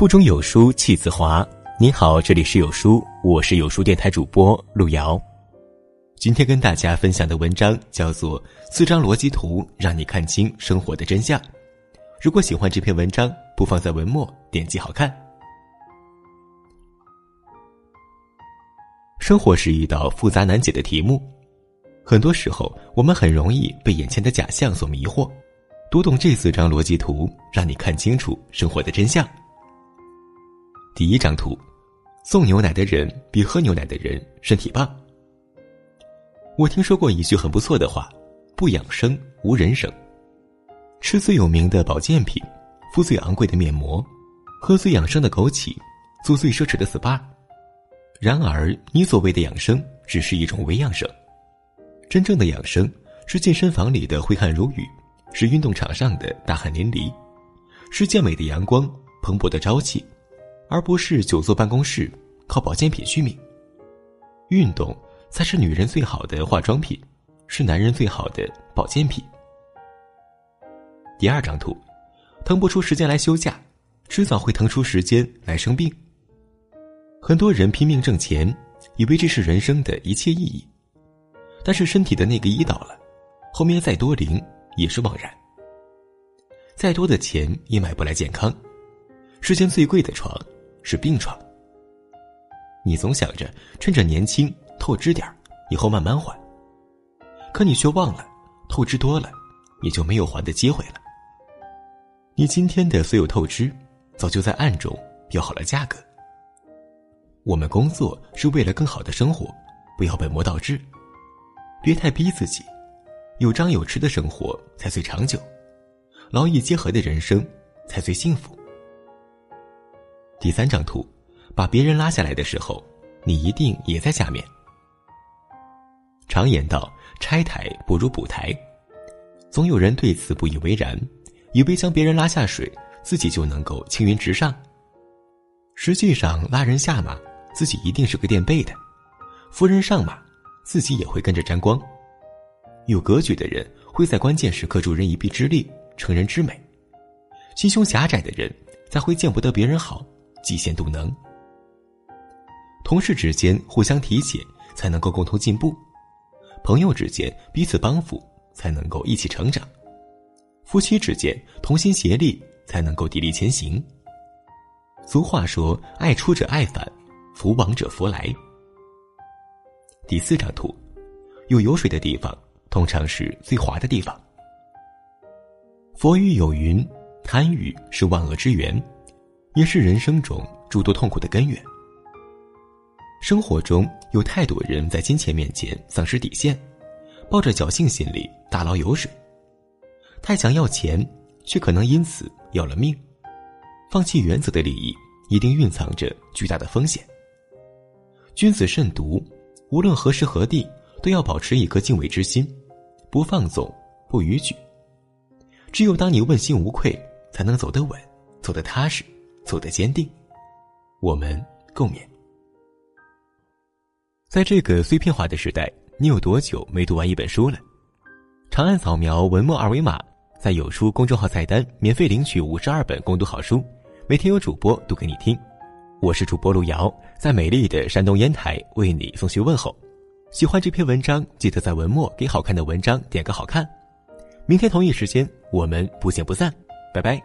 腹中有书气自华。你好，这里是有书，我是有书电台主播路遥。今天跟大家分享的文章叫做《四张逻辑图，让你看清生活的真相》。如果喜欢这篇文章，不妨在文末点击好看。生活是一道复杂难解的题目，很多时候我们很容易被眼前的假象所迷惑。读懂这四张逻辑图，让你看清楚生活的真相。第一张图，送牛奶的人比喝牛奶的人身体棒。我听说过一句很不错的话：“不养生无人生。”吃最有名的保健品，敷最昂贵的面膜，喝最养生的枸杞，做最奢侈的 SPA。然而，你所谓的养生只是一种微养生，真正的养生是健身房里的挥汗如雨，是运动场上的大汗淋漓，是健美的阳光蓬勃的朝气。而不是久坐办公室，靠保健品续命。运动才是女人最好的化妆品，是男人最好的保健品。第二张图，腾不出时间来休假，迟早会腾出时间来生病。很多人拼命挣钱，以为这是人生的一切意义，但是身体的那个一倒了，后面再多零也是枉然。再多的钱也买不来健康，世间最贵的床。是病床。你总想着趁着年轻透支点以后慢慢还。可你却忘了，透支多了，也就没有还的机会了。你今天的所有透支，早就在暗中标好了价格。我们工作是为了更好的生活，不要本末倒置，别太逼自己。有张有弛的生活才最长久，劳逸结合的人生才最幸福。第三张图，把别人拉下来的时候，你一定也在下面。常言道：“拆台不如补台。”总有人对此不以为然，以为将别人拉下水，自己就能够青云直上。实际上，拉人下马，自己一定是个垫背的；扶人上马，自己也会跟着沾光。有格局的人会在关键时刻助人一臂之力，成人之美；心胸狭窄的人才会见不得别人好。极限动能，同事之间互相提携，才能够共同进步；朋友之间彼此帮扶，才能够一起成长；夫妻之间同心协力，才能够砥砺前行。俗话说：“爱出者爱返，福往者福来。”第四张图，有油水的地方，通常是最滑的地方。佛语有云：“贪欲是万恶之源。”也是人生中诸多痛苦的根源。生活中有太多人在金钱面前丧失底线，抱着侥幸心理大捞油水。太想要钱，却可能因此要了命。放弃原则的利益，一定蕴藏着巨大的风险。君子慎独，无论何时何地，都要保持一颗敬畏之心，不放纵，不逾矩。只有当你问心无愧，才能走得稳，走得踏实。走得坚定，我们共勉。在这个碎片化的时代，你有多久没读完一本书了？长按扫描文末二维码，在有书公众号菜单免费领取五十二本共读好书，每天有主播读给你听。我是主播路遥，在美丽的山东烟台为你送去问候。喜欢这篇文章，记得在文末给好看的文章点个好看。明天同一时间，我们不见不散，拜拜。